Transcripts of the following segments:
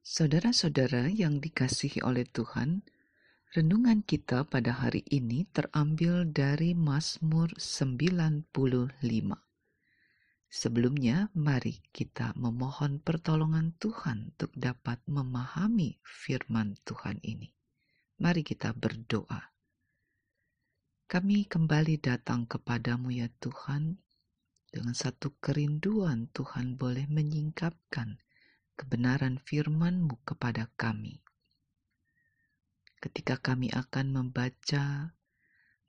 Saudara-saudara yang dikasihi oleh Tuhan, renungan kita pada hari ini terambil dari Mazmur 95. Sebelumnya, mari kita memohon pertolongan Tuhan untuk dapat memahami firman Tuhan ini. Mari kita berdoa. Kami kembali datang kepadamu ya Tuhan, dengan satu kerinduan Tuhan boleh menyingkapkan kebenaran firman-Mu kepada kami. Ketika kami akan membaca,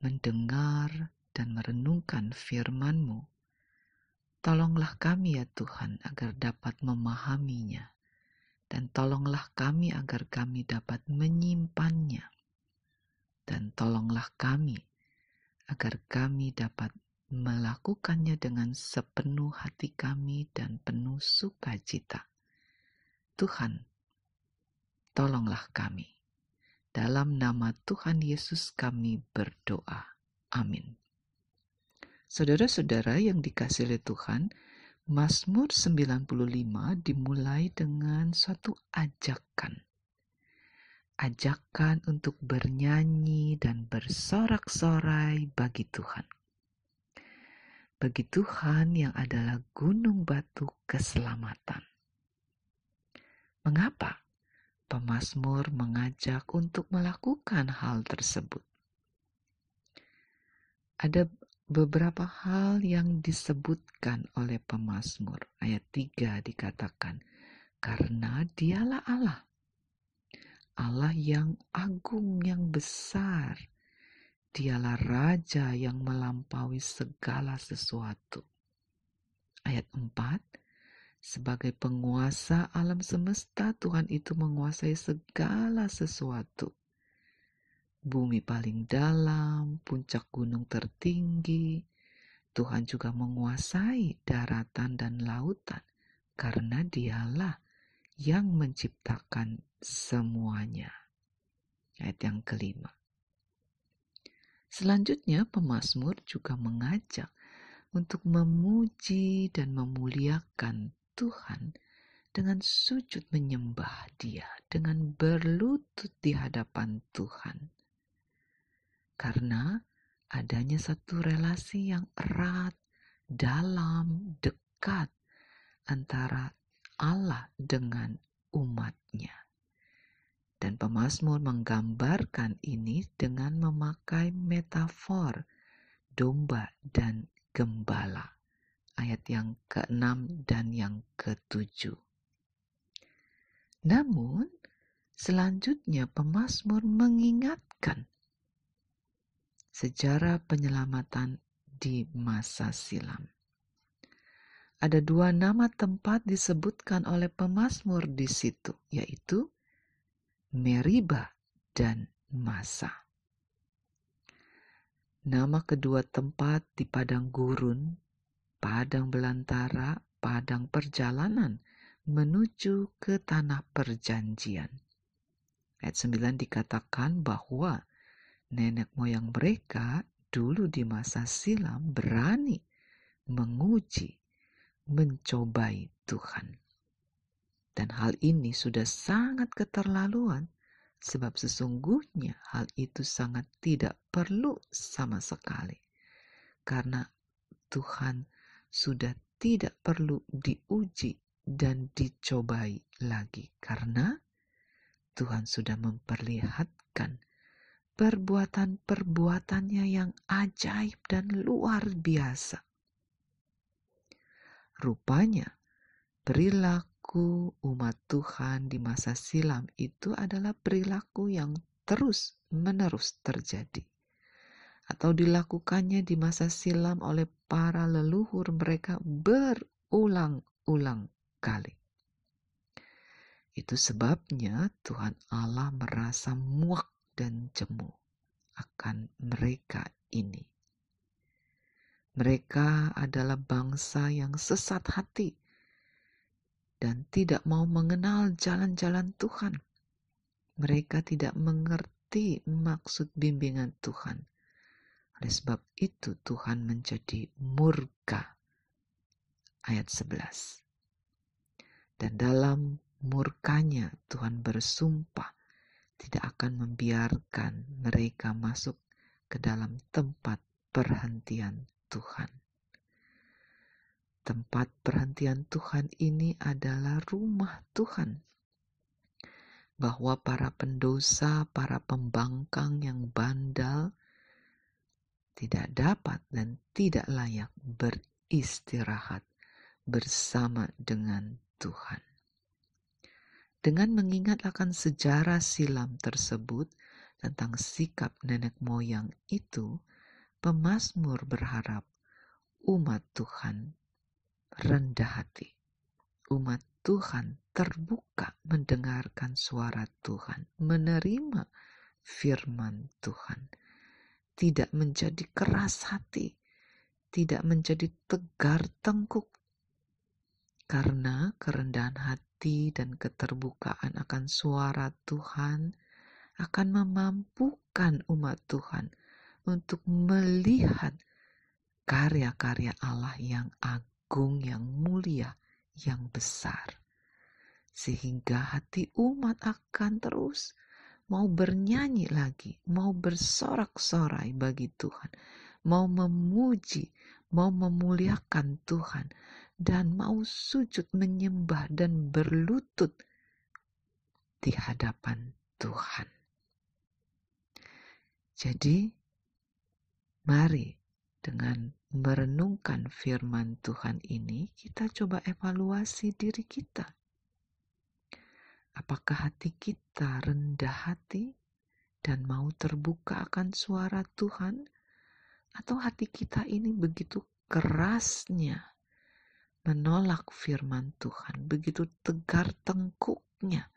mendengar, dan merenungkan firman-Mu, Tolonglah kami ya Tuhan agar dapat memahaminya, dan tolonglah kami agar kami dapat menyimpannya, dan tolonglah kami agar kami dapat melakukannya dengan sepenuh hati kami dan penuh sukacita. Tuhan, tolonglah kami. Dalam nama Tuhan Yesus kami berdoa. Amin. Saudara-saudara yang dikasih oleh Tuhan, Mazmur 95 dimulai dengan suatu ajakan. Ajakan untuk bernyanyi dan bersorak-sorai bagi Tuhan. Bagi Tuhan yang adalah gunung batu keselamatan. Mengapa pemazmur mengajak untuk melakukan hal tersebut? Ada beberapa hal yang disebutkan oleh pemazmur. Ayat 3 dikatakan, karena dialah Allah. Allah yang agung, yang besar. Dialah Raja yang melampaui segala sesuatu. Ayat 4, sebagai penguasa alam semesta, Tuhan itu menguasai segala sesuatu bumi paling dalam, puncak gunung tertinggi. Tuhan juga menguasai daratan dan lautan karena dialah yang menciptakan semuanya. Ayat yang kelima. Selanjutnya pemazmur juga mengajak untuk memuji dan memuliakan Tuhan dengan sujud menyembah Dia, dengan berlutut di hadapan Tuhan karena adanya satu relasi yang erat, dalam, dekat antara Allah dengan umatnya. Dan pemazmur menggambarkan ini dengan memakai metafor domba dan gembala. Ayat yang ke-6 dan yang ke-7. Namun, selanjutnya pemazmur mengingatkan sejarah penyelamatan di masa silam. Ada dua nama tempat disebutkan oleh pemazmur di situ, yaitu Meriba dan Masa. Nama kedua tempat di padang gurun, padang belantara, padang perjalanan menuju ke tanah perjanjian. Ayat 9 dikatakan bahwa nenek moyang mereka dulu di masa silam berani menguji, mencobai Tuhan. Dan hal ini sudah sangat keterlaluan sebab sesungguhnya hal itu sangat tidak perlu sama sekali. Karena Tuhan sudah tidak perlu diuji dan dicobai lagi karena Tuhan sudah memperlihatkan perbuatan-perbuatannya yang ajaib dan luar biasa. Rupanya, perilaku umat Tuhan di masa silam itu adalah perilaku yang terus-menerus terjadi, atau dilakukannya di masa silam oleh para leluhur mereka berulang-ulang kali. Itu sebabnya Tuhan Allah merasa muak dan jemu akan mereka ini. Mereka adalah bangsa yang sesat hati dan tidak mau mengenal jalan-jalan Tuhan. Mereka tidak mengerti maksud bimbingan Tuhan. Oleh sebab itu Tuhan menjadi murka. Ayat 11. Dan dalam murkanya Tuhan bersumpah tidak akan membiarkan mereka masuk ke dalam tempat perhentian Tuhan. Tempat perhentian Tuhan ini adalah rumah Tuhan. Bahwa para pendosa, para pembangkang yang bandal tidak dapat dan tidak layak beristirahat bersama dengan Tuhan. Dengan mengingat akan sejarah silam tersebut tentang sikap nenek moyang itu, pemazmur berharap umat Tuhan rendah hati. Umat Tuhan terbuka mendengarkan suara Tuhan, menerima firman Tuhan, tidak menjadi keras hati, tidak menjadi tegar tengkuk, karena kerendahan hati dan keterbukaan akan suara Tuhan akan memampukan umat Tuhan untuk melihat karya-karya Allah yang agung, yang mulia, yang besar. Sehingga hati umat akan terus mau bernyanyi lagi, mau bersorak-sorai bagi Tuhan, mau memuji, mau memuliakan Tuhan, dan mau sujud menyembah dan berlutut di hadapan Tuhan. Jadi, mari dengan merenungkan firman Tuhan ini, kita coba evaluasi diri kita. Apakah hati kita rendah hati dan mau terbuka akan suara Tuhan, atau hati kita ini begitu kerasnya menolak firman Tuhan, begitu tegar tengkuknya,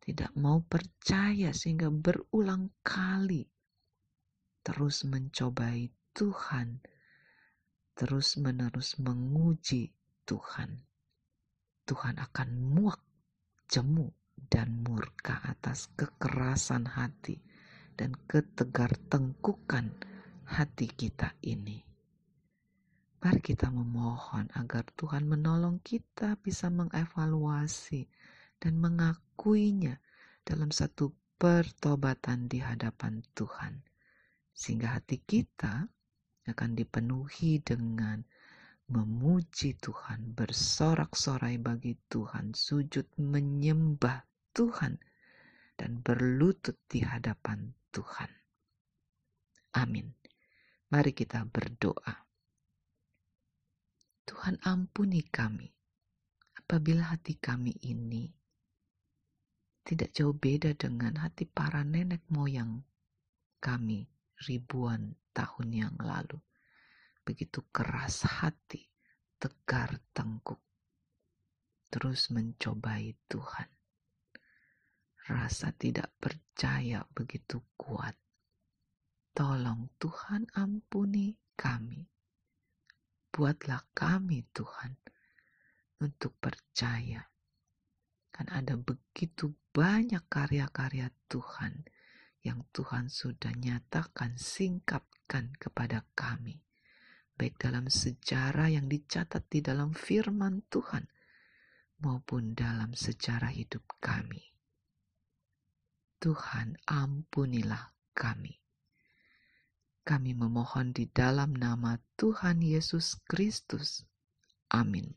tidak mau percaya sehingga berulang kali terus mencobai Tuhan, terus menerus menguji Tuhan. Tuhan akan muak, jemu, dan murka atas kekerasan hati dan ketegar tengkukan hati kita ini. Mari kita memohon agar Tuhan menolong kita bisa mengevaluasi dan mengakuinya dalam satu pertobatan di hadapan Tuhan. Sehingga hati kita akan dipenuhi dengan memuji Tuhan, bersorak-sorai bagi Tuhan, sujud menyembah Tuhan, dan berlutut di hadapan Tuhan. Amin. Mari kita berdoa. Tuhan ampuni kami apabila hati kami ini tidak jauh beda dengan hati para nenek moyang kami ribuan tahun yang lalu. Begitu keras hati, tegar tengkuk, terus mencobai Tuhan. Rasa tidak percaya begitu kuat. Tolong Tuhan ampuni kami buatlah kami Tuhan untuk percaya. Kan ada begitu banyak karya-karya Tuhan yang Tuhan sudah nyatakan singkapkan kepada kami. Baik dalam sejarah yang dicatat di dalam firman Tuhan maupun dalam sejarah hidup kami. Tuhan ampunilah kami. Kami memohon di dalam nama Tuhan Yesus Kristus. Amin.